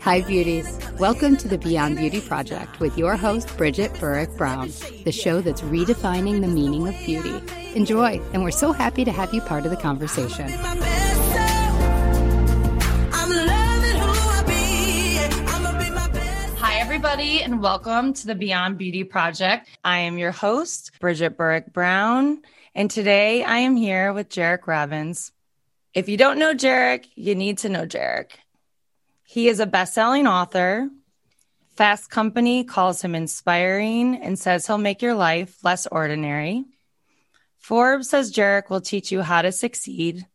Hi, beauties. Welcome to the Beyond Beauty Project with your host, Bridgett Burrick Brown, the show that's redefining the meaning of beauty. Enjoy, and we're so happy to have you part of the conversation. Be my best self. I'm loving who I be. I'ma be my best. Hi, everybody, and welcome to the Beyond Beauty Project. I am your host, Bridgett Burrick Brown, and today I am here with Jairek Robbins. If you don't know Jairek, you need to know Jairek. He is a best selling author. Fast Company calls him inspiring and says he'll make your life less ordinary. Forbes says Jairek will teach you how to succeed.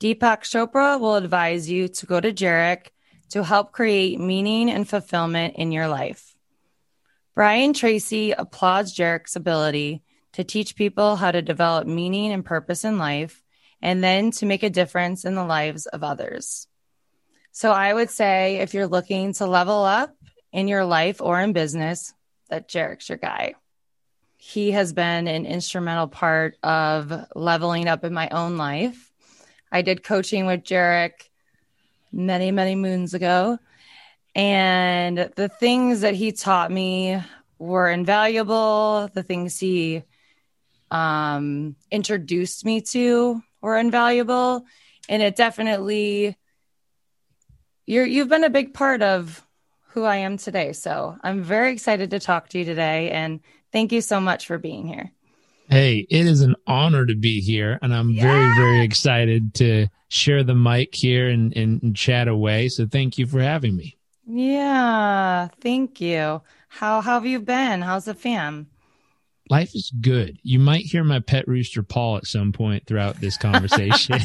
Deepak Chopra will advise you to go to Jairek to help create meaning and fulfillment in your life. Brian Tracy applauds Jairek's ability to teach people how to develop meaning and purpose in life and then to make a difference in the lives of others. So I would say if you're looking to level up in your life or in business, that Jairek's your guy. He has been an instrumental part of leveling up in my own life. I did coaching with Jairek many, many moons ago. And the things that he taught me were invaluable. The things he um, introduced me to were invaluable. And it definitely, you're, you've been a big part of who I am today. So I'm very excited to talk to you today. And thank you so much for being here. Hey, it is an honor to be here, and I'm very, very excited to share the mic here and, and, and chat away. So thank you for having me. Yeah, thank you. How, how have you been? How's the fam? Life is good. You might hear my pet rooster Paul at some point throughout this conversation.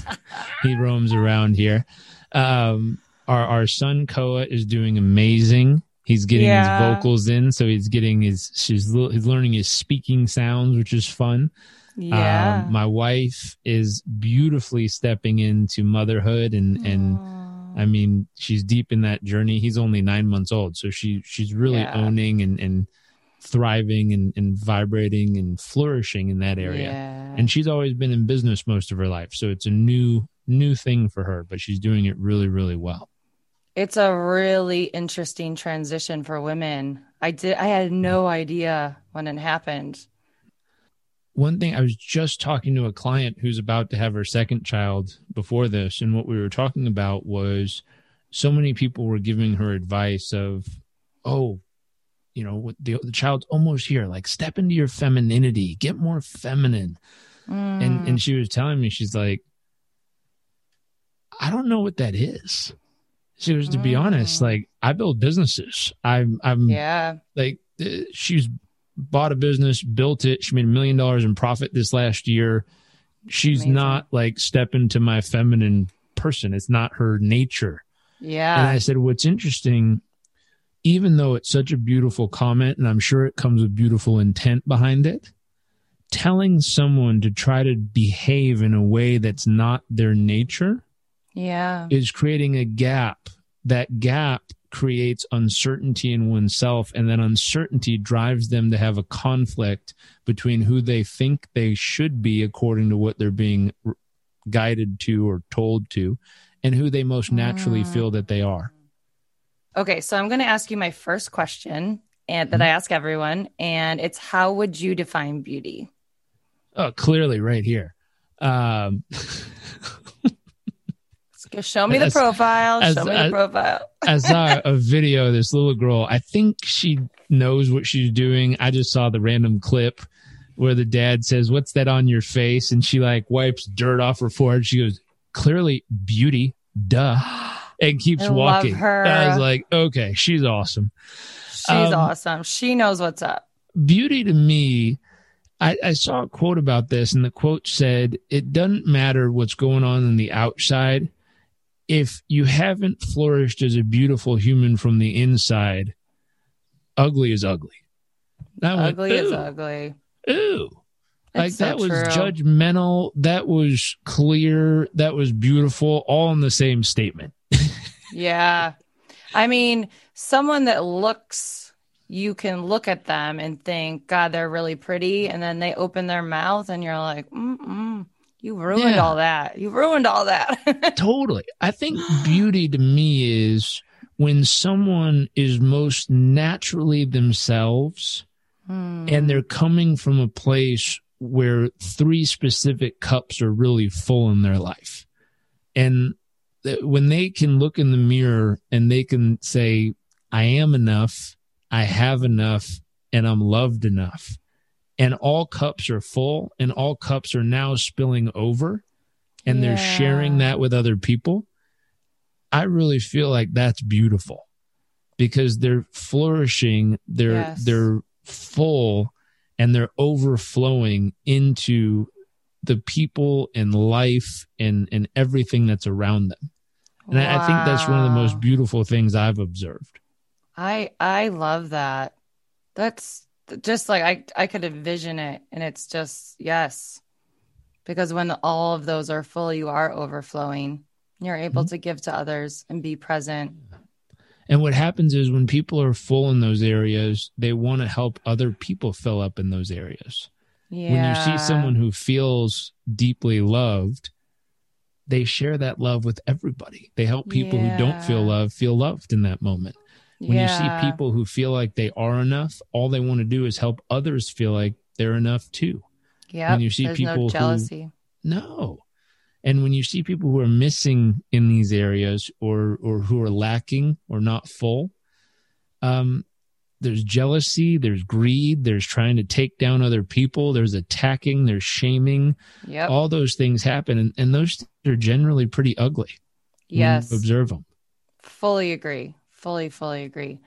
he roams around here. Um, our our son Koa is doing amazing. He's getting Yeah. his vocals in, so he's getting his she's he's learning his speaking sounds, which is fun. Yeah. Um, my wife is beautifully stepping into motherhood and and I mean she's deep in that journey. He's only nine months old, so she she's really Yeah. owning and and thriving and, and vibrating and flourishing in that area. Yeah. And she's always been in business most of her life, so it's a new new thing for her, but she's doing it really really well. It's a really interesting transition for women. I did I had no idea when it happened. one thing I was just talking to a client who's about to have her second child before this, and what we were talking about was so many people were giving her advice of, oh, you know, what the the child's almost here. Like, step into your femininity, get more feminine. Mm. And and she was telling me, she's like, I don't know what that is. She was, to be honest, Mm. like I build businesses. I'm I'm yeah. like uh, she's bought a business, built it. She made a million dollars in profit this last year. She's Amazing. not like step into my feminine person. It's not her nature. Yeah and I said, what's interesting, even though it's such a beautiful comment, and I'm sure it comes with beautiful intent behind it, telling someone to try to behave in a way that's not their nature Yeah. is creating a gap. That gap creates uncertainty in oneself, and that uncertainty drives them to have a conflict between who they think they should be according to what they're being guided to or told to, and who they most naturally Mm. feel that they are. Okay, so I'm going to ask you my first question and that I Mm-hmm. ask everyone and it's how would you define beauty? Oh, clearly, right here. Um, Show me the As- profile. as- show me as- the profile. I saw a video of this little girl. I think she knows what she's doing. I just saw the random clip where the dad says, What's that on your face? And she like wipes dirt off her forehead. She goes, Clearly beauty, duh. And keeps I walking. I was like, Okay, she's awesome. She's um, awesome. She knows what's up. Beauty to me, I, I saw a quote about this, and the quote said, It doesn't matter what's going on in the outside. If you haven't flourished as a beautiful human from the inside, ugly is ugly. And I went, Ugly is ugly. Ooh. Like It's so that was true. judgmental. That was clear. That was beautiful. All in the same statement. Yeah. I mean, someone that looks, you can look at them and think, God, they're really pretty. And then they open their mouth and you're like, mm-mm, You ruined Yeah. all that. You ruined all that. totally. I think beauty to me is when someone is most naturally themselves Hmm. and they're coming from a place where three specific cups are really full in their life. And when they can look in the mirror and they can say, I am enough, I have enough, and I'm loved enough. And all cups are full and all cups are now spilling over and they're sharing that with other people. I really feel like that's beautiful because they're flourishing, they're Yes. they're full and they're overflowing into the people and life and and everything that's around them. And I, I think that's one of the most beautiful things I've observed. I I love that. That's just like I I could envision it and it's just yes. Because when all of those are full, you are overflowing. You're able Mhm. to give to others and be present. And what happens is when people are full in those areas, they want to help other people fill up in those areas. Yeah. When you see someone who feels deeply loved, they share that love with everybody. They help people who don't feel Yeah. loved feel loved in that moment. When Yeah. you see people who feel like they are enough, all they want to do is help others feel like they're enough too. Yep. when you see There's people no who- jealousy. No. And when you see people who are missing in these areas or or who are lacking or not full, um, there's jealousy, there's greed, there's trying to take down other people, there's attacking, there's shaming. Yep. All those things happen, and, and those are generally pretty ugly. yes. observe them. Fully agree. Fully, fully agree.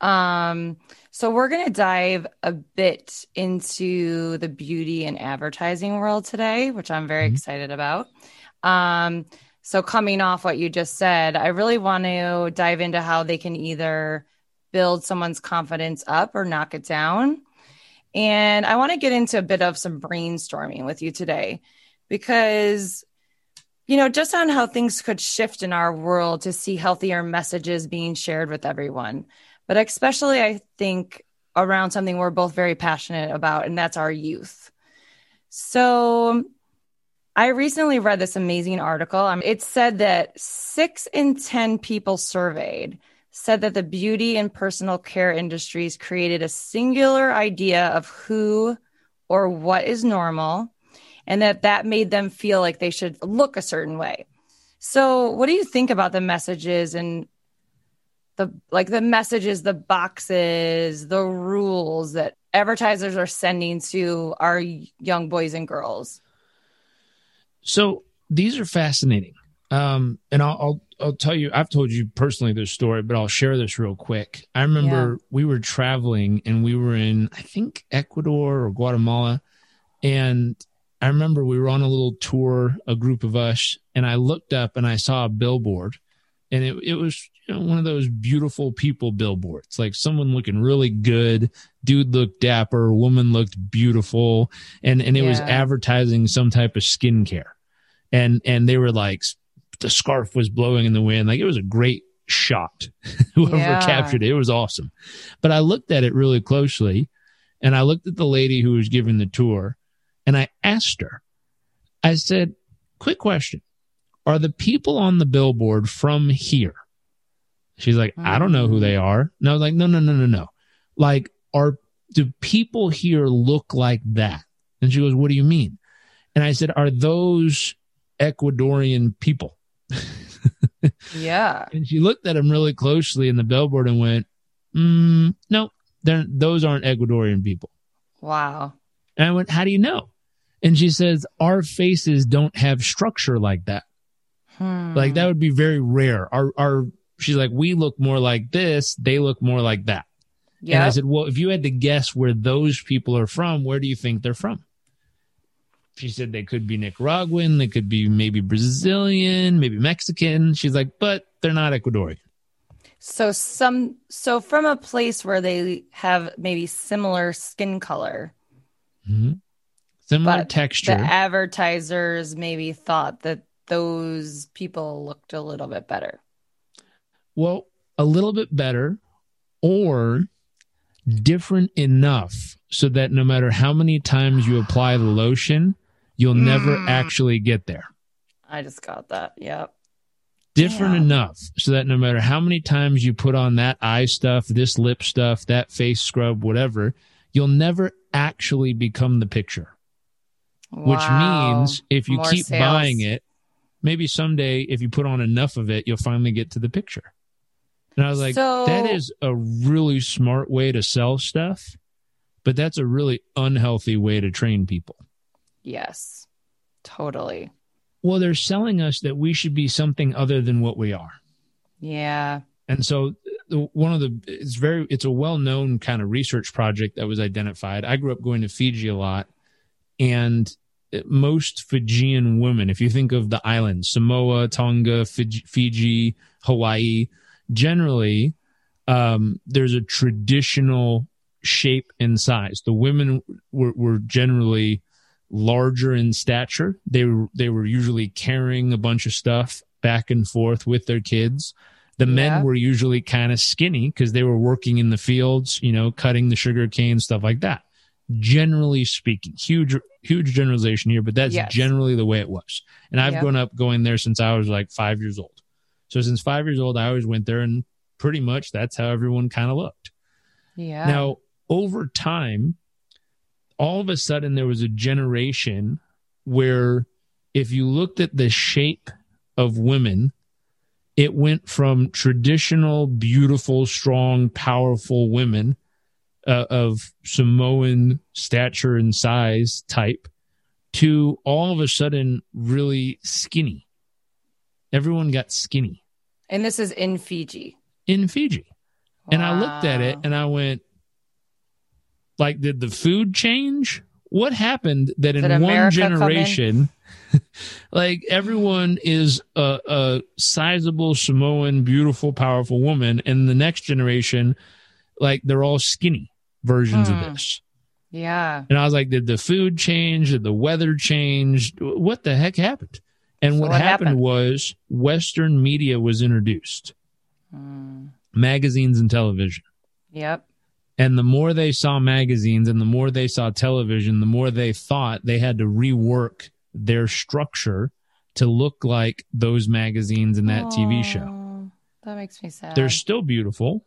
Um, so we're gonna dive a bit into the beauty and advertising world today, which I'm very Mhm. excited about. Um, so coming off what you just said, I really want to dive into how they can either build someone's confidence up or knock it down. And I want to get into a bit of some brainstorming with you today because you know, just on how things could shift in our world to see healthier messages being shared with everyone. But especially, I think, around something we're both very passionate about, and that's our youth. So, I recently read this amazing article. Um, it said that six in 10 people surveyed said that the beauty and personal care industries created a singular idea of who or what is normal and that that made them feel like they should look a certain way. So, what do you think about the messages and the like the messages, the boxes, the rules that advertisers are sending to our young boys and girls? So these are fascinating. Um, and I'll, I'll I'll tell you, I've told you personally this story, but I'll share this real quick. I remember we were traveling and we were in, I think Ecuador or Guatemala, and I remember we were on a little tour, a group of us, and I looked up and I saw a billboard, and it it was you know one of those beautiful people billboards, like someone looking really good, dude looked dapper, woman looked beautiful, and and it was advertising some type of skincare, and and they were like the scarf was blowing in the wind, like it was a great shot. Whoever Yeah. captured it, it was awesome. But I looked at it really closely, and I looked at the lady who was giving the tour, and I asked her, I said, "Quick question: Are the people on the billboard from here?" She's like, "I don't know who they are." And I was like, "No, no, no, no, no. Like, are do people here look like that?" And she goes, "What do you mean?" And I said, "Are those Ecuadorian people?" Yeah. And she looked at him really closely in the billboard and went, mm, "No, those aren't Ecuadorian people." Wow. And I went, How do you know? And she says, Our faces don't have structure like that. Hmm. Like that would be very rare. Our our she's like, We look more like this, they look more like that. Yeah. And I said, Well, if you had to guess where those people are from, where do you think they're from? She said they could be Nicaraguan, they could be maybe Brazilian, maybe Mexican. She's like, but they're not Ecuadorian. So some so from a place where they have maybe similar skin color, Mhm. Similar texture. the advertisers maybe thought that those people looked a little bit better. Well, a little bit better or different enough so that no matter how many times you apply the lotion, you'll never Mm. actually get there. I just got that. Yep. Different enough so that no matter how many times you put on that eye stuff, this lip stuff, that face scrub, whatever, you'll never actually become the picture. Which means if you More keep sales. buying it, maybe someday if you put on enough of it, you'll finally get to the picture. And I was like, So- that is a really smart way to sell stuff, but that's a really unhealthy way to train people. Yes. Totally. Well, they're selling us that we should be something other than what we are. Yeah. And so one of the it's very it's a well-known kind of research project that was identified. I grew up going to Fiji a lot and most Fijian women, if you think of the islands, Samoa, Tonga, Fiji, Fiji Hawaii, generally um, there's a traditional shape and size. The women were, were generally larger in stature. They were they were usually carrying a bunch of stuff back and forth with their kids. The Yeah. men were usually kind of skinny because they were working in the fields, you know, cutting the sugar cane, stuff like that. Generally speaking, huge, huge generalization here, but that's Yes. generally the way it was. And I've Yep. grown up going there since I was like five years old. So since five years old, I always went there and pretty much that's how everyone kind of looked. Yeah. Now, over time, all of a sudden there was a generation where if you looked at the shape of women, it went from traditional, beautiful, strong, powerful women uh, of Samoan stature and size type to all of a sudden really skinny. Everyone got skinny and this is in Fiji. in Fiji. And I looked at it and I went, like, did the food change? What happened that Did in one America in? generation, like everyone is a, a sizable Samoan, beautiful, powerful woman, and the next generation, like they're all skinny versions Hmm. of this. Yeah. And I was like, did the food change? Did the weather change? What the heck happened? And So what, what happened, happened? was Western media was introduced, Mm. magazines and television. Yep. And the more they saw magazines and the more they saw television, the more they thought they had to rework their structure to look like those magazines and that TV show. That makes me sad. They're still beautiful.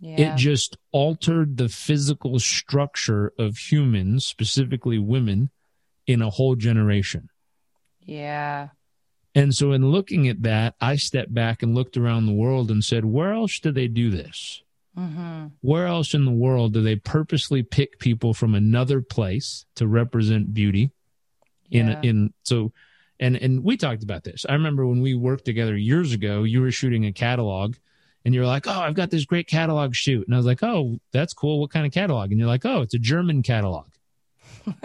yeah. It just altered the physical structure of humans, specifically women, in a whole generation. yeah. And so, in looking at that, I stepped back and looked around the world and said, where else do they do this? Mm-hmm. where else in the world do they purposely pick people from another place to represent beauty? In Yeah. in so and and we talked about this. I remember when we worked together years ago you were shooting a catalog and you're like oh i've got this great catalog shoot. And i was like oh that's cool. What kind of catalog? And you're like oh it's a german catalog.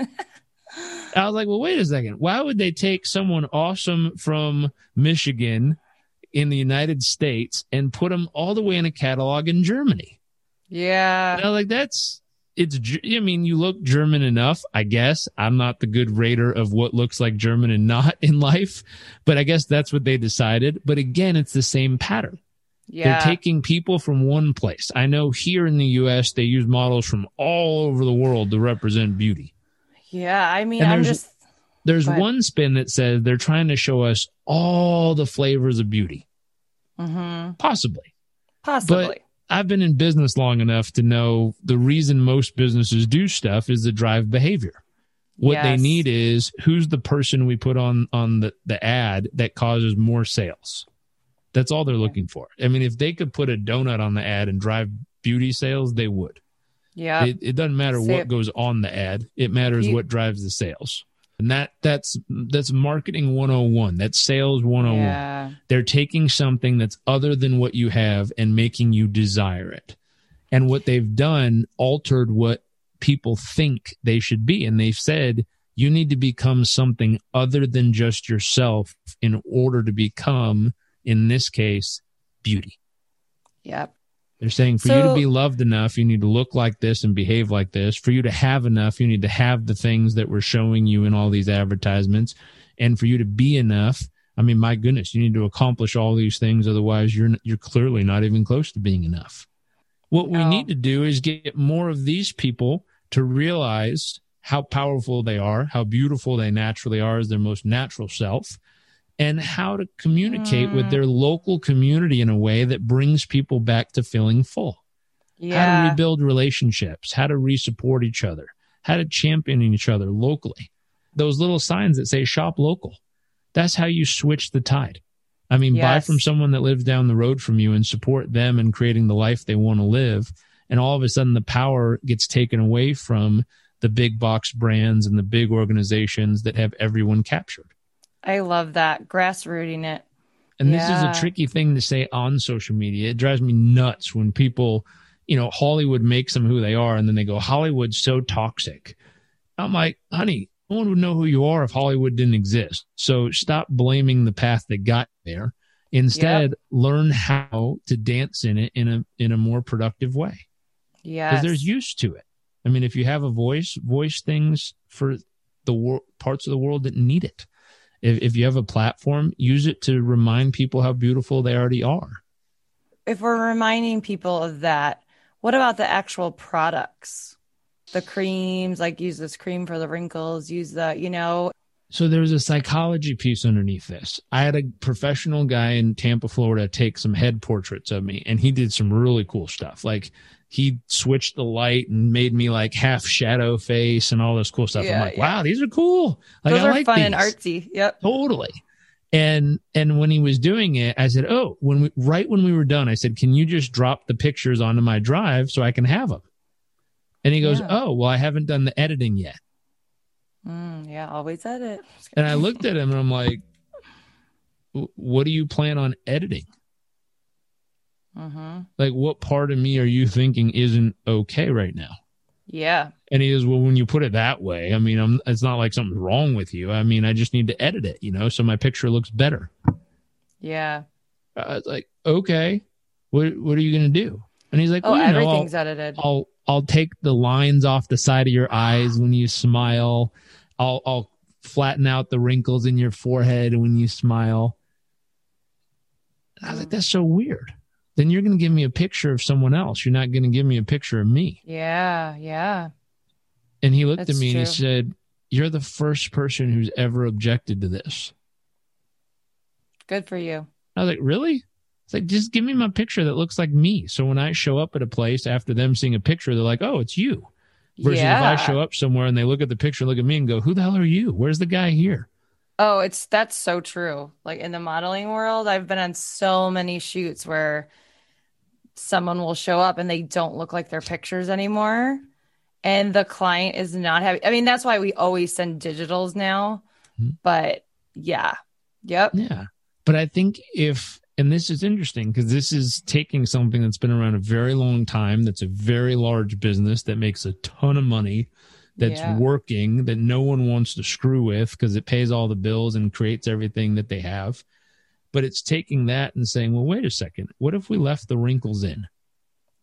I was like well wait a second. Why would they take someone awesome from michigan in the united states and put them all the way in a catalog in germany yeah. you know, like that's it's. I mean, you look German enough, I guess. I'm not the good rater of what looks like German and not in life, but I guess that's what they decided. But again, it's the same pattern. Yeah. They're taking people from one place. I know here in the U.S. they use models from all over the world to represent beauty. yeah. I mean, I'm just. There's ahead. one spin that says they're trying to show us all the flavors of beauty, hmm possibly. Possibly. I've been in business long enough to know the reason most businesses do stuff is to drive behavior. What they need is who's the person we put on on the, the ad that causes more sales. That's all they're looking for. I mean, if they could put a donut on the ad and drive beauty sales, they would. Yeah. It, it doesn't matter Say what goes on the ad. It matters You- what drives the sales. And that that's that's marketing 101. That's sales 101 yeah. they're taking something that's other than what you have and making you desire it. And what they've done altered what people think they should be. And they've said, you need to become something other than just yourself in order to become, in this case, beauty. Yep. They're saying for you to be loved enough, you need to look like this and behave like this. For you to have enough, you need to have the things that we're showing you in all these advertisements. And for you to be enough, I mean, my goodness, you need to accomplish all these things. Otherwise, you're you're clearly not even close to being enough. What we need to do is get more of these people to realize how powerful they are, how beautiful they naturally are as their most natural self, and how to communicate with their mm. local community in a way that brings people back to feeling full. How to rebuild relationships, how to re-support each other, how to champion each other locally. Those little signs that say shop local. That's how you switch the tide. I mean, buy from someone that lives down the road from you and support them in creating the life they want to live. And all of a sudden, the power gets taken away from the big box brands and the big organizations that have everyone captured. I love that. Grassrooting it. And this is a tricky thing to say on social media. It drives me nuts when people, you know, Hollywood makes them who they are and then they go, Hollywood's so toxic. I'm like, honey, no one would know who you are if Hollywood didn't exist. So stop blaming the path that got there. Instead, learn how to dance in it in a in a more productive way. Yeah. Because there's use to it. I mean, if you have a voice, voice things for the wor- parts of the world that need it. If, if you have a platform, use it to remind people how beautiful they already are. if we're reminding people of that, what about the actual products? The creams, like use this cream for the wrinkles, use the, you know, So there's a psychology piece underneath this. I had a professional guy in Tampa, Florida, take some head portraits of me, and he did some really cool stuff. Like he switched the light and made me like half shadow face and all this cool stuff. Yeah, I'm like, yeah. wow, these are cool. Like those I are like fun and artsy. Yep. Totally. And and when he was doing it, I said, "Oh, when we right when we were done, I said, "Can you just drop the pictures onto my drive so I can have them?" And he goes, Yeah. "Oh, well, I haven't done the editing yet." Mm, yeah, always at it. And I looked at him and I'm like, "What do you plan on editing? Hmm Like, what part of me are you thinking isn't okay right now?" Yeah. And he goes, "Well, when you put it that way, I mean, I'm, it's not like something's wrong with you. I mean, I just need to edit it, you know, so my picture looks better." Yeah. I was like, okay, what what are you gonna do? And he's like, Oh, well, you know, I'll, everything's edited. I'll I'll take the lines off the side of your eyes when you smile. I'll I'll flatten out the wrinkles in your forehead when you smile. I was like, that's so weird. Then you're gonna give me a picture of someone else. You're not gonna give me a picture of me. Yeah. Yeah. And he looked That's at me and he said, You're the first person who's ever objected to this. Good for you. I was like, really? It's like, just give me my picture that looks like me. So when I show up at a place after them seeing a picture, they're like, oh, it's you. Versus yeah. if I show up somewhere and they look at the picture, look at me and go, who the hell are you? Where's the guy here? Oh, it's that's so true. Like in the modeling world, I've been on so many shoots where someone will show up and they don't look like their pictures anymore. And the client is not happy. I mean, that's why we always send digitals now. Mhm. But yeah. Yep. Yeah. But I think if, and this is interesting because this is taking something that's been around a very long time, that's a very large business that makes a ton of money, that's Yeah. working, that no one wants to screw with because it pays all the bills and creates everything that they have. But it's taking that and saying, well, wait a second. What if we left the wrinkles in?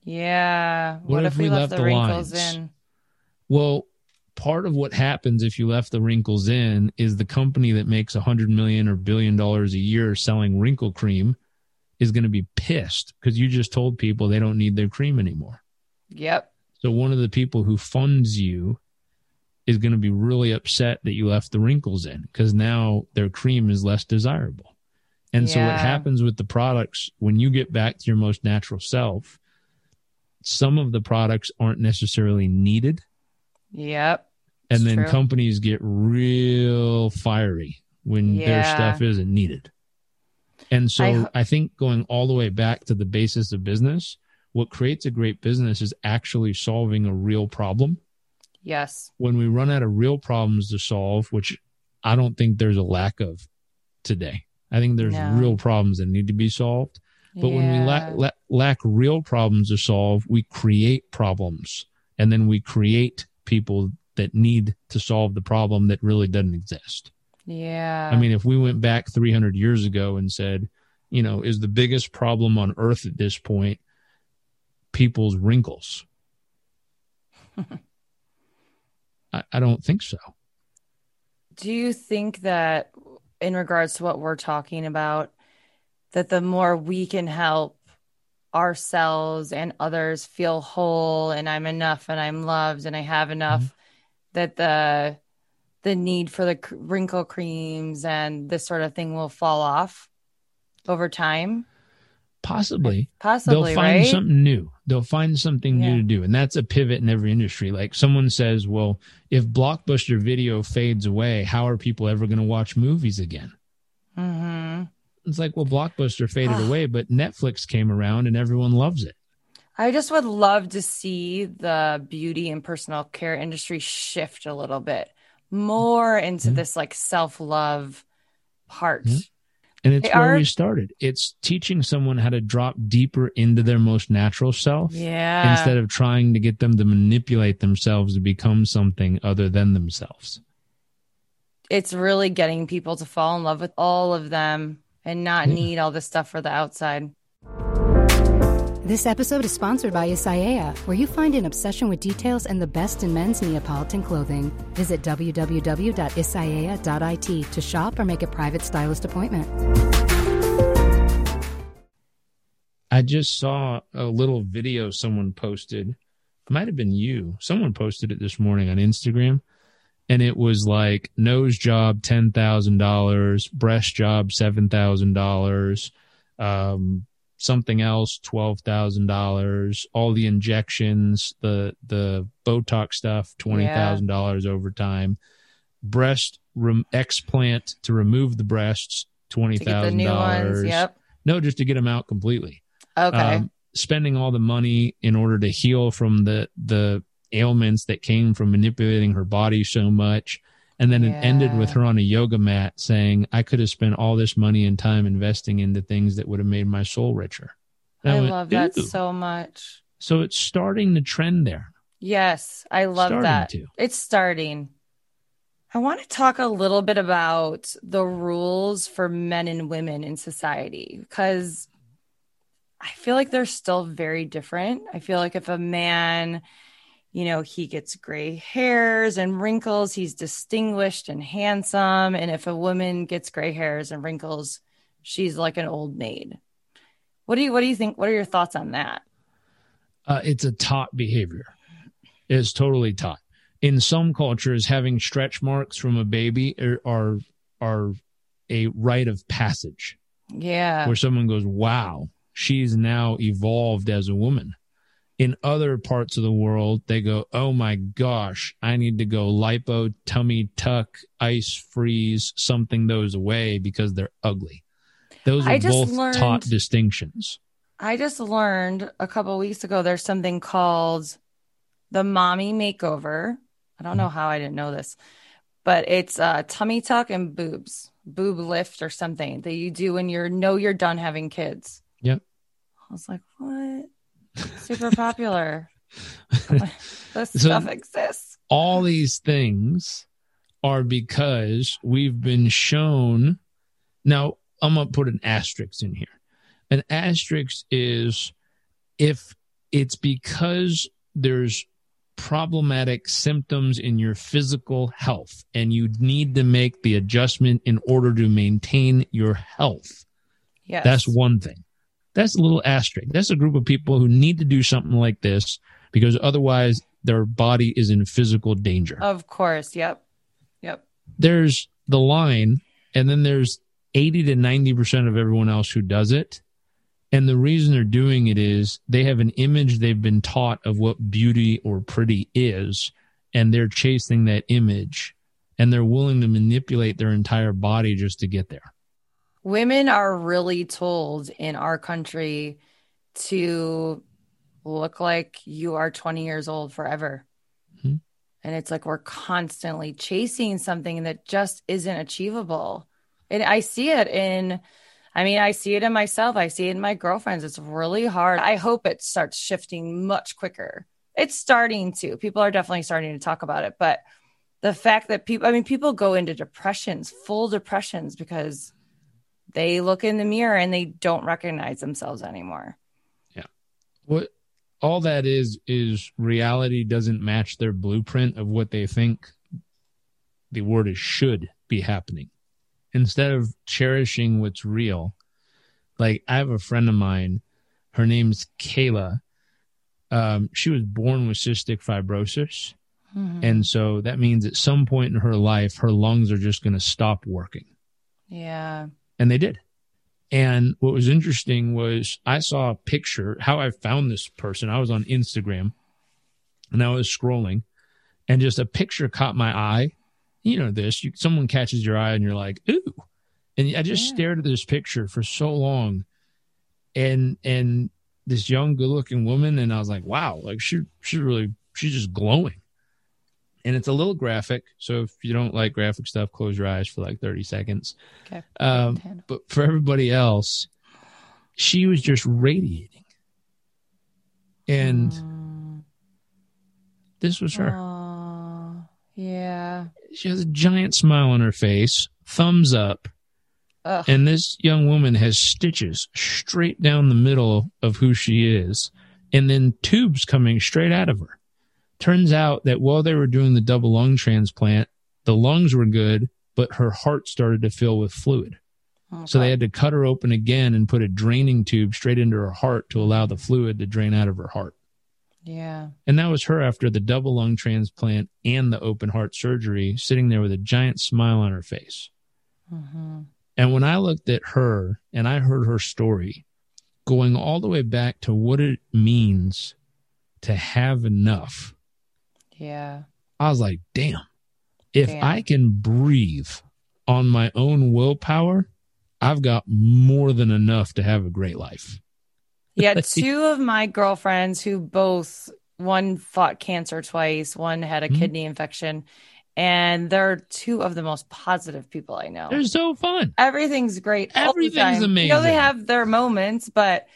Yeah. What, if, we left, the, wrinkles lines? in? Well, part of what happens if you left the wrinkles in is the company that makes a hundred million or billion dollars a year selling wrinkle cream is going to be pissed because you just told people they don't need their cream anymore. Yep. So one of the people who funds you is going to be really upset that you left the wrinkles in because now their cream is less desirable. And so what happens with the products when you get back to your most natural self, some of the products aren't necessarily needed Yep. and then true. companies get real fiery when their stuff isn't needed. And so I I, think going all the way back to the basis of business, what creates a great business is actually solving a real problem. Yes. When we run out of real problems to solve, which I don't think there's a lack of today. I think there's No. real problems that need to be solved. But when we Yeah. lack, la- lack real problems to solve, we create problems and then we create people that need to solve the problem that really doesn't exist. Yeah. I mean, if we went back 300 years ago and said, you know, is the biggest problem on earth at this point people's wrinkles? I, I don't think so. Do you think that in regards to what we're talking about, that the more we can help ourselves and others feel whole and I'm enough and I'm loved and I have mm-hmm. enough, that the the need for the wrinkle creams and this sort of thing will fall off over time? Possibly. Possibly, They'll find right? something new. They'll find something Yeah. new to do. And that's a pivot in every industry. Like someone says, well, if Blockbuster video fades away, how are people ever going to watch movies again? hmm It's like, well, Blockbuster faded away, but Netflix came around and everyone loves it. I just would love to see the beauty and personal care industry shift a little bit more into Yeah. this like self love part. Yeah. And it's They where are- we started. It's teaching someone how to drop deeper into their most natural self Yeah. instead of trying to get them to manipulate themselves to become something other than themselves. it's really getting people to fall in love with all of them and not Yeah. need all this stuff for the outside. This episode is sponsored by Isaia, where you find an obsession with details and the best in men's Neapolitan clothing. Visit www.isaia.it to shop or make a private stylist appointment. I just saw a little video someone posted. It might have been you. Someone posted it this morning on Instagram. And it was like nose job ten thousand dollars, breast job seven thousand dollars, um, something else twelve thousand dollars, all the injections, the the Botox stuff twenty thousand dollars over time, breast rem- explant to remove the breasts twenty To get the thousand dollars. Yep. No, just to get them out completely Okay. um, spending all the money in order to heal from the the ailments that came from manipulating her body so much and then it ended with her on a yoga mat saying i could have spent all this money and time investing into things that would have made my soul richer And I went, love that "Ooh." so much. so it's starting to trend there Yes, I love Starting that. to. It's starting. I want to talk a little bit about the rules for men and women in society because I feel like they're still very different. I feel like if a man, you know, he gets gray hairs and wrinkles, he's distinguished and handsome. And if a woman gets gray hairs and wrinkles, she's like an old maid. What do you what do you think? What are your thoughts on that? uh, it's a taught behavior it's totally taught in some cultures having stretch marks from a baby are are, are a rite of passage Yeah. where someone goes, wow, she's now evolved as a woman. In other parts of the world, they go, oh my gosh, I need to go lipo, tummy tuck, ice freeze, something those away because they're ugly. Those I are just both learned- taught distinctions. I just learned a couple weeks ago there's something called the mommy makeover. I don't know how I didn't know this, but it's uh, tummy tuck and boobs, boob lift or something that you do when you're know you're done having kids. Yep. I was like, what? Super popular. This So- stuff exists. all these things are because we've been shown. Now, I'm going to put an asterisk in here. An asterisk is if it's because there's problematic symptoms in your physical health and you need to make the adjustment in order to maintain your health. Yes. That's one thing. That's a little asterisk. That's a group of people who need to do something like this because otherwise their body is in physical danger. Of course. Yep. Yep. There's the line, and then there's 80 to 90% of everyone else who does it. And the reason they're doing it is they have an image they've been taught of what beauty or pretty is, and they're chasing that image and they're willing to manipulate their entire body just to get there. Women are really told in our country to look like you are 20 years old forever. Mhm. And it's like we're constantly chasing something that just isn't achievable. And I see it in, I mean, I see it in myself. I see it in my girlfriends. It's really hard. I hope it starts shifting much quicker. It's starting to. People are definitely starting to talk about it. But the fact that people, I mean, people go into depressions, full depressions, because they look in the mirror and they don't recognize themselves anymore. Yeah. What all that is is reality doesn't match their blueprint of what they think the word is should be happening instead of cherishing what's real like i have a friend of mine her name's kayla um, she was born with cystic fibrosis Mhm. And so that means at some point in her life, her lungs are just going to stop working. yeah. And they did. And what was interesting was I saw a picture, how I found this person. I was on Instagram and I was scrolling and just a picture caught my eye. You know, this, you, someone catches your eye and you're like, ooh. And I just Yeah. stared at this picture for so long. And, and this young, good looking woman. And I was like, wow, like she, she's really, she's just glowing. And it's a little graphic. So if you don't like graphic stuff, close your eyes for like 30 seconds. Okay. Um, but for everybody else, she was just radiating. And Mm. this was her. Aw, yeah. She has a giant smile on her face, thumbs up, Ugh. and this young woman has stitches straight down the middle of who she is, and then tubes coming straight out of her. Turns out that while they were doing the double lung transplant, the lungs were good, but her heart started to fill with fluid. Oh, So they had to cut her open again and put a draining tube straight into her heart to allow the fluid to drain out of her heart. yeah. And that was her after the double lung transplant and the open heart surgery, sitting there with a giant smile on her face. hmm And when I looked at her and I heard her story, going all the way back to what it means to have enough, Yeah. I was like, damn, if Damn. I can breathe on my own willpower, I've got more than enough to have a great life. Yeah. Two of my girlfriends who both, one fought cancer twice, one had a Mhm. kidney infection, and they're two of the most positive people I know. They're so fun. Everything's great. Everything's amazing. You know, they have their moments, but,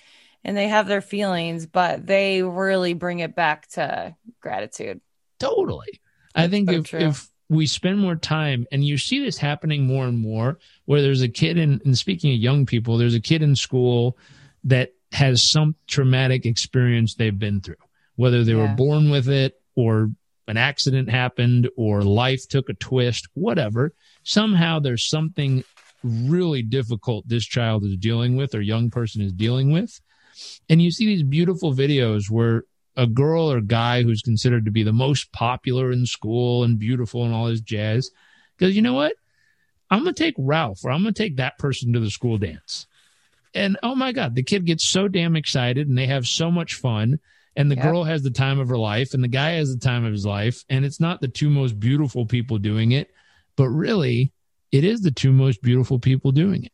and they have their feelings, but they really bring it back to gratitude. Totally. I think so if, true. if we spend more time, and you see this happening more and more, where there's a kid in, and speaking of young people, there's a kid in school that has some traumatic experience they've been through, whether they were born with it or an accident happened or life took a twist, whatever. Somehow there's something really difficult this child is dealing with or young person is dealing with. And you see these beautiful videos where a girl or guy who's considered to be the most popular in school and beautiful and all this jazz goes, you know what? I'm going to take Ralph or I'm going to take that person to the school dance. And oh my God, the kid gets so damn excited and they have so much fun. And the Yep. girl has the time of her life and the guy has the time of his life. And it's not the two most beautiful people doing it, but really it is the two most beautiful people doing it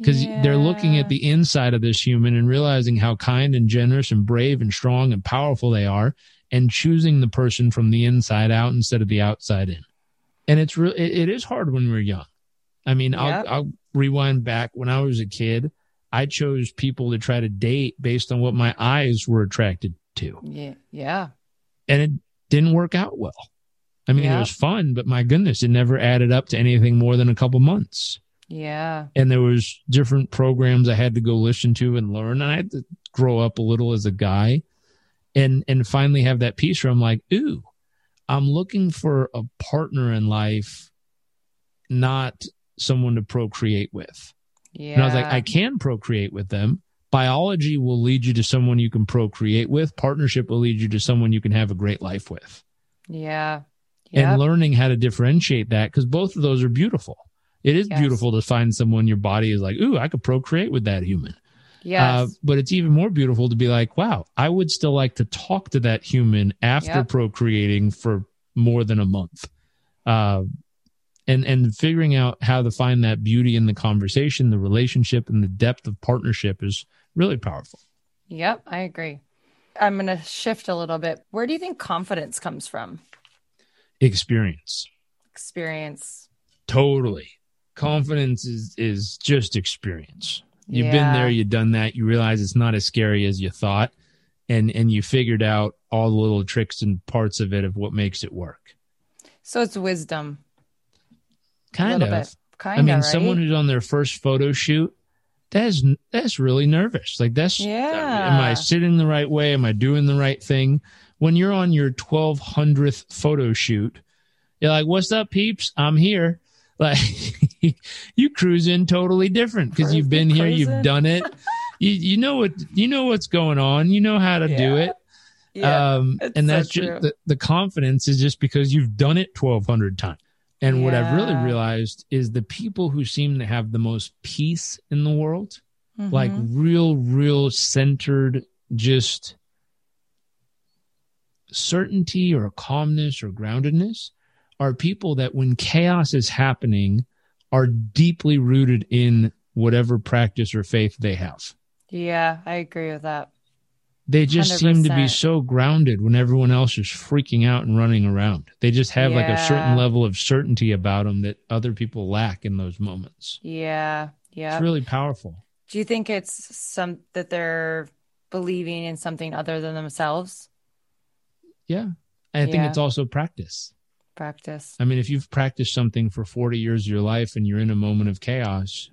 because they're looking at the inside of this human and realizing how kind and generous and brave and strong and powerful they are and choosing the person from the inside out instead of the outside in. And it's real it, it is hard when we're young. I mean Yep. I'll, I'll rewind back. When i was a kid i chose people to try to date based on what my eyes were attracted to. Yeah. Yeah. and it didn't work out well. I mean it was fun but my goodness it never added up to anything more than a couple months Yeah. and there was different programs I had to go listen to and learn. And I had to grow up a little as a guy and and finally have that piece where I'm like, ooh, I'm looking for a partner in life, not someone to procreate with. Yeah. And I was like, I can procreate with them. Biology will lead you to someone you can procreate with. Partnership will lead you to someone you can have a great life with. yeah. And learning how to differentiate that because both of those are beautiful. It is Yes. beautiful to find someone your body is like, ooh, I could procreate with that human. Yes. Uh, but it's even more beautiful to be like, wow, I would still like to talk to that human after Yep. procreating for more than a month. Uh, and, and figuring out how to find that beauty in the conversation, the relationship, and the depth of partnership is really powerful. Yep, I agree. I'm going to shift a little bit. Where do you think confidence comes from? Experience. Experience. Totally. Confidence is, is just experience. You've been there, you've done that, you realize it's not as scary as you thought, and, and you figured out all the little tricks and parts of it of what makes it work. So it's wisdom. Kind of. bit. Kind I mean, right? someone who's on their first photo shoot, that's that's really nervous. Like that's Yeah. Am I sitting the right way? Am I doing the right thing? When you're on your twelve hundredth photo shoot, you're like, "What's up, peeps? I'm here." Like you cruise in totally different because you've been here, Cruising. you've done it. you you know what you know what's going on. You know how to do it. Yeah, um, and that's true. just the, the confidence is just because you've done it 1200 times. And what I've really realized is the people who seem to have the most peace in the world, like Mhm. real, real centered, just certainty or calmness or groundedness, are people that when chaos is happening are deeply rooted in whatever practice or faith they have. yeah, I agree with that. They just seem to be so grounded when everyone else is freaking out and running around. They just have like a certain level of certainty about them that other people lack in those moments. Yeah, yeah. It's really powerful. Do you think it's some that they're believing in something other than themselves? Yeah. I think it's also practice. Practice. I mean, if you've practiced something for 40 years of your life and you're in a moment of chaos,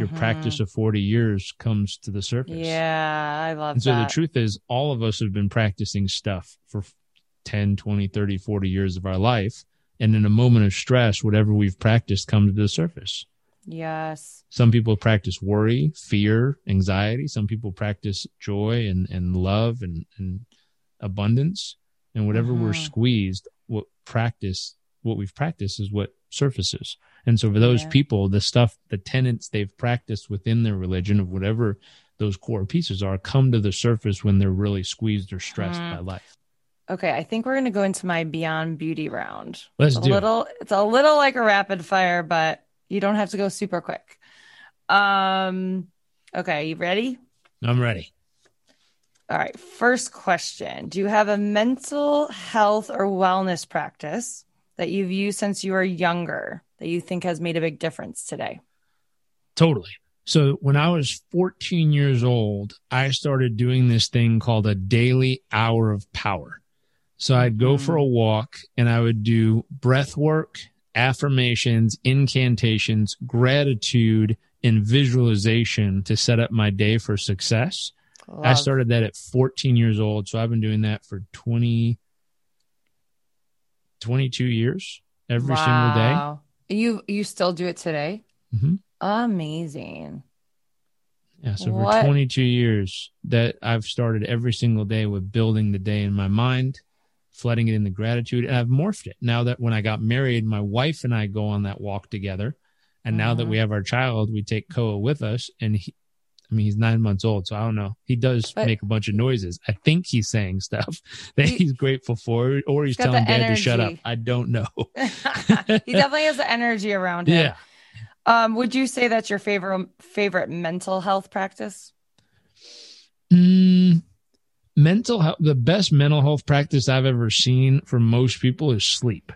your Mhm. practice of 40 years comes to the surface. Yeah, I love And so that. the truth is, all of us have been practicing stuff for 10, 20, 30, 40 years of our life. And in a moment of stress, whatever we've practiced comes to the surface. yes. Some people practice worry, fear, anxiety. Some people practice joy and, and love and, and abundance. And whatever we're Mhm. squeezed, what practice, what we've practiced is what surfaces. And so for those Yeah. people, the stuff, the tenets they've practiced within their religion of whatever those core pieces are come to the surface when they're really squeezed or stressed Mhm. by life. Okay, I think we're gonna go into my Beyond Beauty round. Let's It's a do it. little it's a little like a rapid fire, but you don't have to go super quick. Um okay, you ready? I'm ready. All right, first question. Do you have a mental health or wellness practice that you've used since you were younger that you think has made a big difference today? Totally. So when I was 14 years old, I started doing this thing called a daily hour of power. So I'd go for mm-hmm. a walk and I would do breath work, affirmations, incantations, gratitude, and visualization to set up my day for success. I started that at 14 years old. So I've been doing that for 20, 22 years every single day. You you still do it today? Mhm. Amazing. Yeah, so What- for 22 years that I've started every single day with building the day in my mind, flooding it in the gratitude, and I've morphed it. Now that when I got married, my wife and I go on that walk together, and now that Mhm. we have our child, we take Koa with us, and he, I mean, he's nine months old, so I don't know. He does But- make a bunch of noises. I think he's saying stuff that He- he's grateful for, or he's telling dad to shut up. I don't know. he definitely has the energy around him. Yeah. Um, would you say that's your favorite favorite mental health practice? Mm, mental health, the best mental health practice I've ever seen for most people is sleep.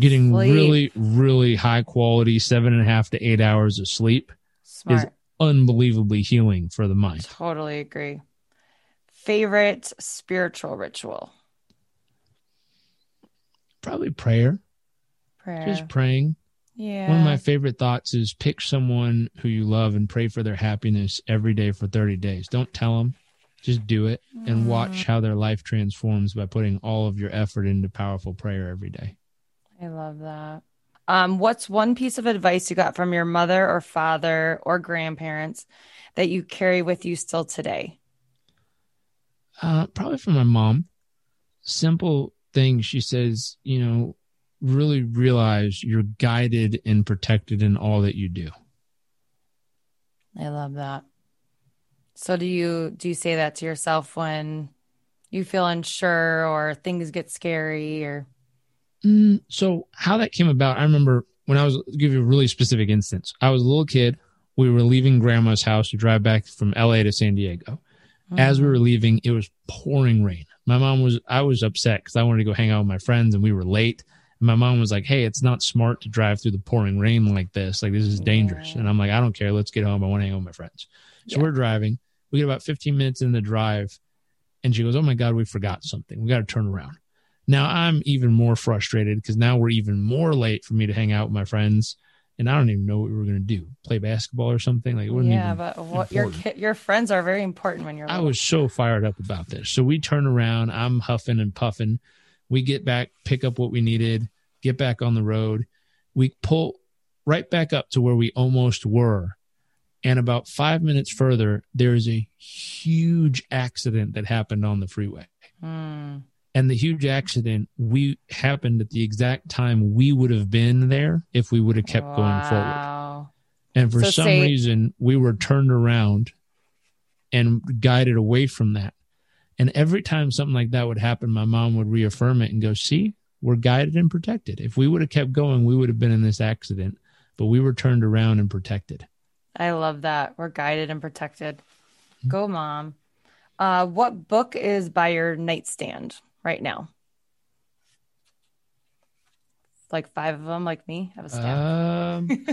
Getting Sleep. really, really high quality seven and a half to eight hours of sleep Smart. Unbelievably healing for the mind. Totally agree. Favorite spiritual ritual? Probably prayer, Prayer. just praying. yeah. One of my favorite thoughts is pick someone who you love and pray for their happiness every day for 30 days. Don't tell them, just do it and Mm. watch how their life transforms by putting all of your effort into powerful prayer every day. I love that. Um, what's one piece of advice you got from your mother or father or grandparents that you carry with you still today? Uh, probably from my mom. Simple thing. She says, you know, really realize you're guided and protected in all that you do. I love that. So do you do you say that to yourself when you feel unsure or things get scary or Mm, so how that came about, I remember when I was give you a really specific instance. I was a little kid. We were leaving grandma's house to drive back from LA to San Diego. As we were leaving, it was pouring rain. My mom was, I was upset because I wanted to go hang out with my friends and we were late. And my mom was like, Hey, it's not smart to drive through the pouring rain like this. Like, this is dangerous. Yeah. And I'm like, I don't care. Let's get home. I want to hang out with my friends. So Yeah. we're driving. We get about 15 minutes in the drive and she goes, Oh my God, we forgot something. We got to turn around. Now I'm even more frustrated because now we're even more late for me to hang out with my friends. And I don't even know what we were going to do. Play basketball or something. Like, it yeah, but what your your friends are very important when you're I little. was so fired up about this. So we turn around. I'm huffing and puffing. We get back, pick up what we needed, get back on the road. We pull right back up to where we almost were. And about five minutes further, there is a huge accident that happened on the freeway. Hmm. And the huge accident we happened at the exact time we would have been there if we would have kept going forward. And for So some say- reason, we were turned around and guided away from that. And every time something like that would happen, my mom would reaffirm it and go, See, we're guided and protected. If we would have kept going, we would have been in this accident, but we were turned around and protected. I love that. We're guided and protected. Mm-hmm. Go, mom. Uh, what book is by your nightstand right now? Like five of them, like me. Have a stack. Um,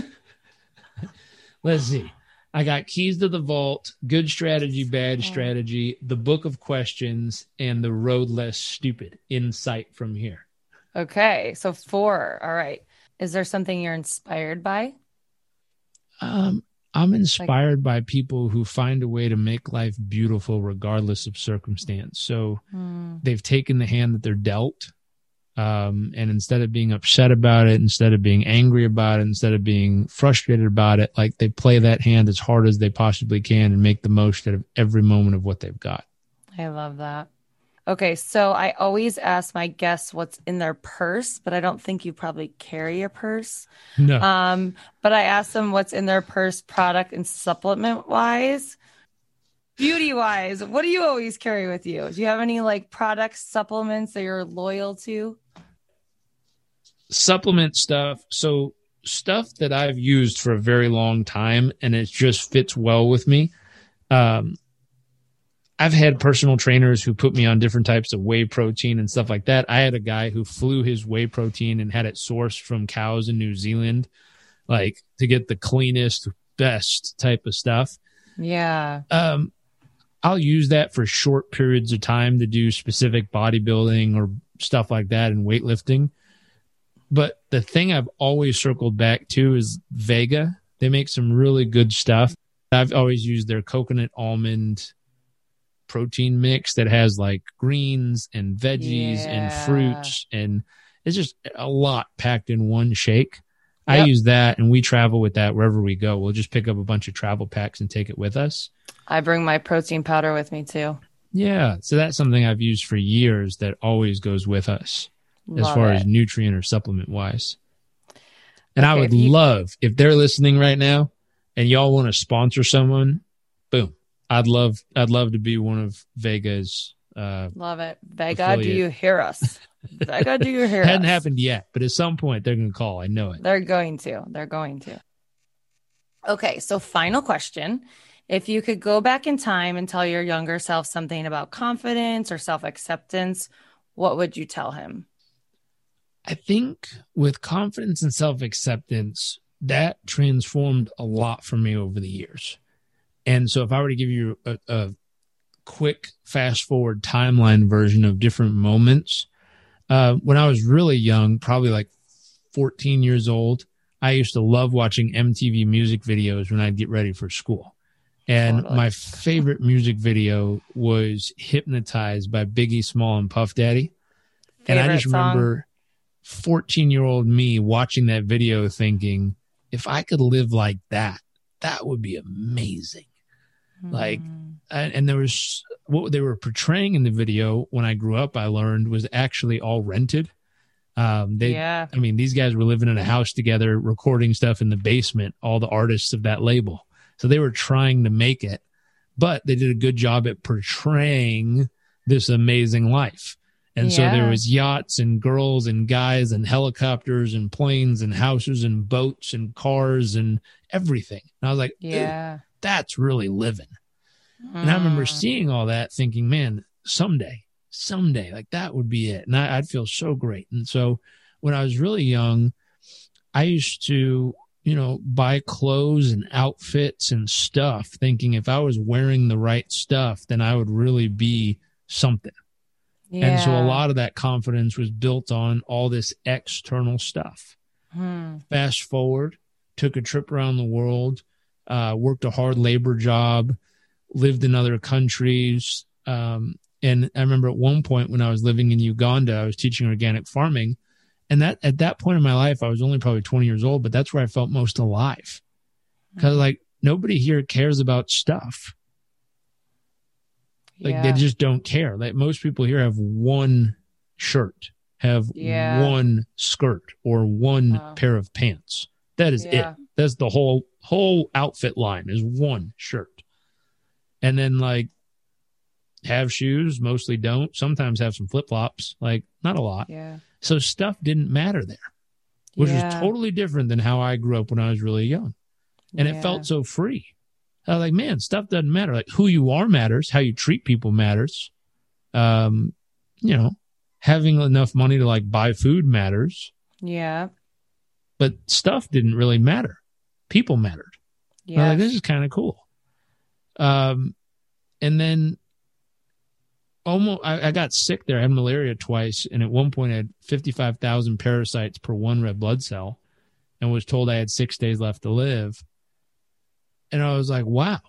let's see. I got Keys to the Vault, Good Strategy, Bad Strategy, The Book of Questions, and The Road Less Stupid Insight from here. okay, so four. All right. Is there something you're inspired by? Um, I'm inspired by people who find a way to make life beautiful regardless of circumstance. So Hmm. they've taken the hand that they're dealt. Um, and instead of being upset about it, instead of being angry about it, instead of being frustrated about it, like they play that hand as hard as they possibly can and make the most out of every moment of what they've got. I love that. Okay, so I always ask my guests what's in their purse, but I don't think you probably carry a purse. No. Um, but I ask them what's in their purse, product and supplement wise, beauty wise. What do you always carry with you? Do you have any like products, supplements that you're loyal to? supplement stuff. So stuff that I've used for a very long time and it just fits well with me. Um, I've had personal trainers who put me on different types of whey protein and stuff like that. I had a guy who flew his whey protein and had it sourced from cows in New Zealand, like to get the cleanest, best type of stuff. Yeah. Um, I'll use that for short periods of time to do specific bodybuilding or stuff like that and weightlifting. But the thing I've always circled back to is Vega. They make some really good stuff. I've always used their coconut almond protein mix that has like greens and veggies Yeah. and fruits and it's just a lot packed in one shake. I use that and we travel with that wherever we go. We'll just pick up a bunch of travel packs and take it with us. I bring my protein powder with me too. Yeah. So that's something I've used for years that always goes with us as far it. as nutrient or supplement wise. And I would if you- love if they're listening right now and y'all want to sponsor someone, boom. I'd love I'd love to be one of Vega's uh Love it. Vega, do you hear us? Vega, do you hear hadn't us? happened yet, but at some point they're gonna call. I know it. They're going to. They're going to. Okay, so final question. If you could go back in time and tell your younger self something about confidence or self acceptance, what would you tell him? I think with confidence and self acceptance, that transformed a lot for me over the years. And so, if I were to give you a, a quick fast forward timeline version of different moments, uh, when I was really young, probably like 14 years old, I used to love watching MTV music videos when I'd get ready for school. And my favorite music video was Hypnotized by Biggie Small and Puff Daddy. and I just remember 14 year old me watching that video thinking, if I could live like that, that would be amazing. Like, Mm, And, and there was what they were portraying in the video when I grew up, I learned was actually all rented. Um, they, yeah, I mean, these guys were living in a house together, recording stuff in the basement, all the artists of that label. So they were trying to make it, but they did a good job at portraying this amazing life. And so there was yachts and girls and guys and helicopters and planes and houses and boats and cars and everything. And I was like, "Dude, yeah. That's really living. And I remember Mm, seeing all that thinking, man, someday, someday, like that would be it. And I, I'd feel so great. And so when I was really young, I used to, you know, buy clothes and outfits and stuff, thinking if I was wearing the right stuff, then I would really be something. And so a lot of that confidence was built on all this external stuff Hmm. fast forward, took a trip around the world, uh, worked a hard labor job, lived in other countries. Um, and I remember at one point when I was living in Uganda, I was teaching organic farming. And that at that point in my life, I was only probably 20 years old, but that's where I felt most alive. Because like nobody here cares about stuff. Like Yeah. they just don't care. Like most people here have one shirt, have Yeah. one skirt or one Oh. pair of pants. That is Yeah. it. That's the whole whole outfit line is one shirt. And then like have shoes, mostly don't. Sometimes have some flip-flops, like not a lot. Yeah. So stuff didn't matter there, which Yeah. was totally different than how I grew up when I was really young. And Yeah. it felt so free. I was like, man, stuff doesn't matter. Like who you are matters, how you treat people matters. Um, you know, having enough money to like buy food matters, Yeah. but stuff didn't really matter. People mattered. Yeah. like, this is kind of cool. Um, and then almost, I, I got sick there. I had malaria twice, and at one point, I had fifty-five thousand parasites per one red blood cell, and was told I had six days left to live. And I was like, wow.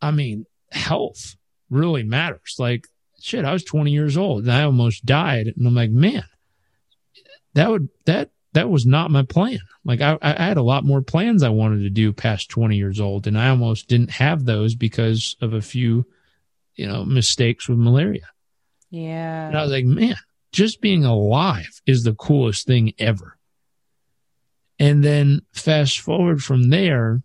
I mean, health really matters. Like, shit, I was twenty years old, and I almost died, and I'm like, man, that would that that was not my plan. Like I, I had a lot more plans I wanted to do past 20 years old, and I almost didn't have those because of a few, you know, mistakes with malaria. Yeah. And I was like, man, just being alive is the coolest thing ever. And then fast forward from there,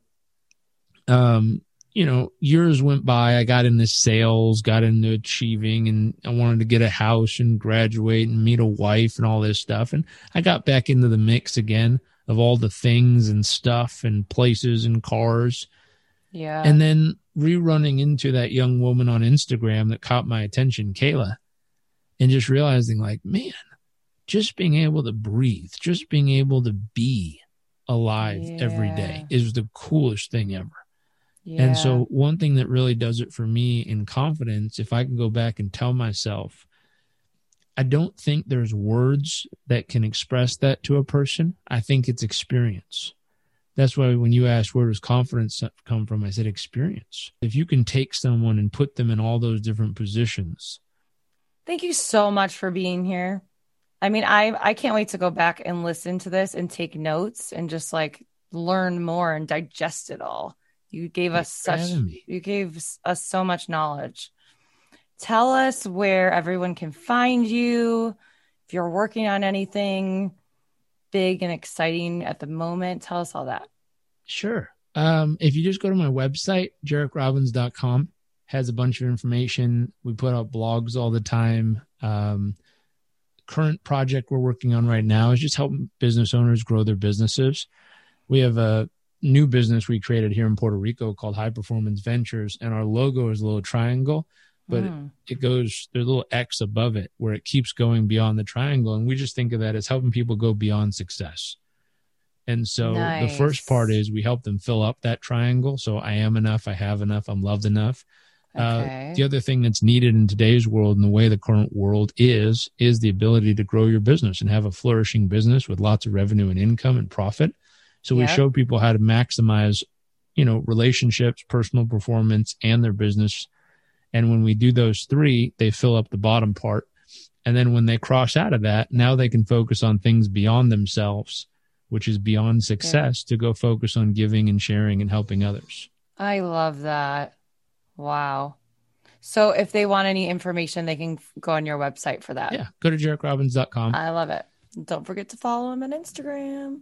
um, you know, years went by. I got into sales, got into achieving, and I wanted to get a house and graduate and meet a wife and all this stuff. And I got back into the mix again of all the things and stuff and places and cars. yeah. And then rerunning into that young woman on Instagram that caught my attention, Kayla, and just realizing, like, man, just being able to breathe, just being able to be alive every day is the coolest thing ever. Yeah. And so, one thing that really does it for me in confidence, if I can go back and tell myself, I don't think there's words that can express that to a person. I think it's experience. That's why when you asked where does confidence come from, I said experience. If you can take someone and put them in all those different positions, Thank you so much for being here. I mean, I I can't wait to go back and listen to this and take notes and just like learn more and digest it all. You gave us Thanks for such you gave us so much knowledge. Tell us where everyone can find you. If you're working on anything big and exciting at the moment, tell us all that. Sure. Um, if you just go to my website, jairekrobbins.com, has a bunch of information. We put out blogs all the time. Um, current project we're working on right now is just helping business owners grow their businesses. We have a new business we created here in Puerto Rico called High Performance Ventures, and our logo is a little triangle, but Mm. it goes there's a little X above it where it keeps going beyond the triangle, and we just think of that as helping people go beyond success. And so the first part is we help them fill up that triangle. So I am enough, I have enough, I'm loved enough. Okay. Uh, the other thing that's needed in today's world and the way the current world is, is the ability to grow your business and have a flourishing business with lots of revenue and income and profit. So we Yep. show people how to maximize, you know, relationships, personal performance, and their business. And when we do those three, they fill up the bottom part. And then when they cross out of that, now they can focus on things beyond themselves, which is beyond success to go focus on giving and sharing and helping others. I love that. Wow. So if they want any information, they can go on your website for that. Yeah. Go to jairekrobbins.com. I love it. Don't forget to follow him on Instagram.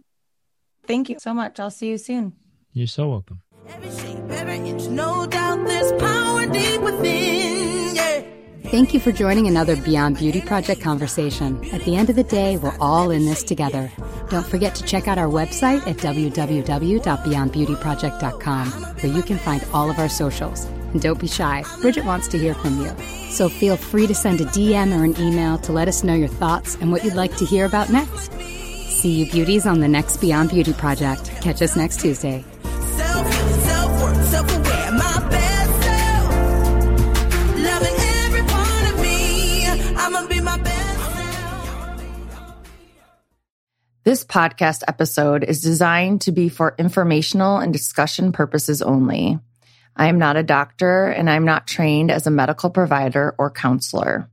Thank you so much. I'll see you soon. You're so welcome. Every shape, every inch, no doubt there's power deep within, yeah. Thank you for joining another Beyond Beauty Project conversation. At the end of the day, we're all in this together. Don't forget to check out our website at www.beyondbeautyproject.com, where you can find all of our socials. And don't be shy, Bridgett wants to hear from you. So feel free to send a DM or an email to let us know your thoughts and what you'd like to hear about next. See you beauties on the next Beyond Beauty Project. Catch us next Tuesday. Self, self-worth, self-aware, my best self. Loving every part of me. I'ma be my best self. This podcast episode is designed to be for informational and discussion purposes only. I am not a doctor and I'm not trained as a medical provider or counselor.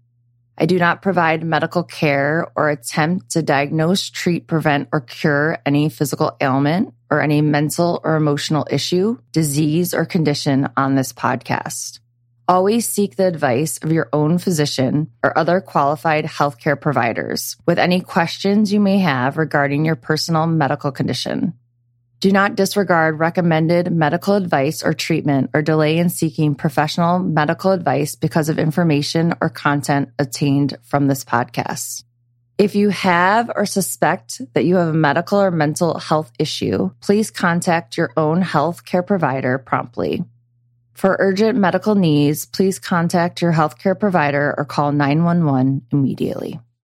I do not provide medical care or attempt to diagnose, treat, prevent, or cure any physical ailment or any mental or emotional issue, disease, or condition on this podcast. Always seek the advice of your own physician or other qualified healthcare providers with any questions you may have regarding your personal medical condition. Do not disregard recommended medical advice or treatment or delay in seeking professional medical advice because of information or content obtained from this podcast. If you have or suspect that you have a medical or mental health issue, please contact your own healthcare provider promptly. For urgent medical needs, please contact your healthcare provider or call 911 immediately.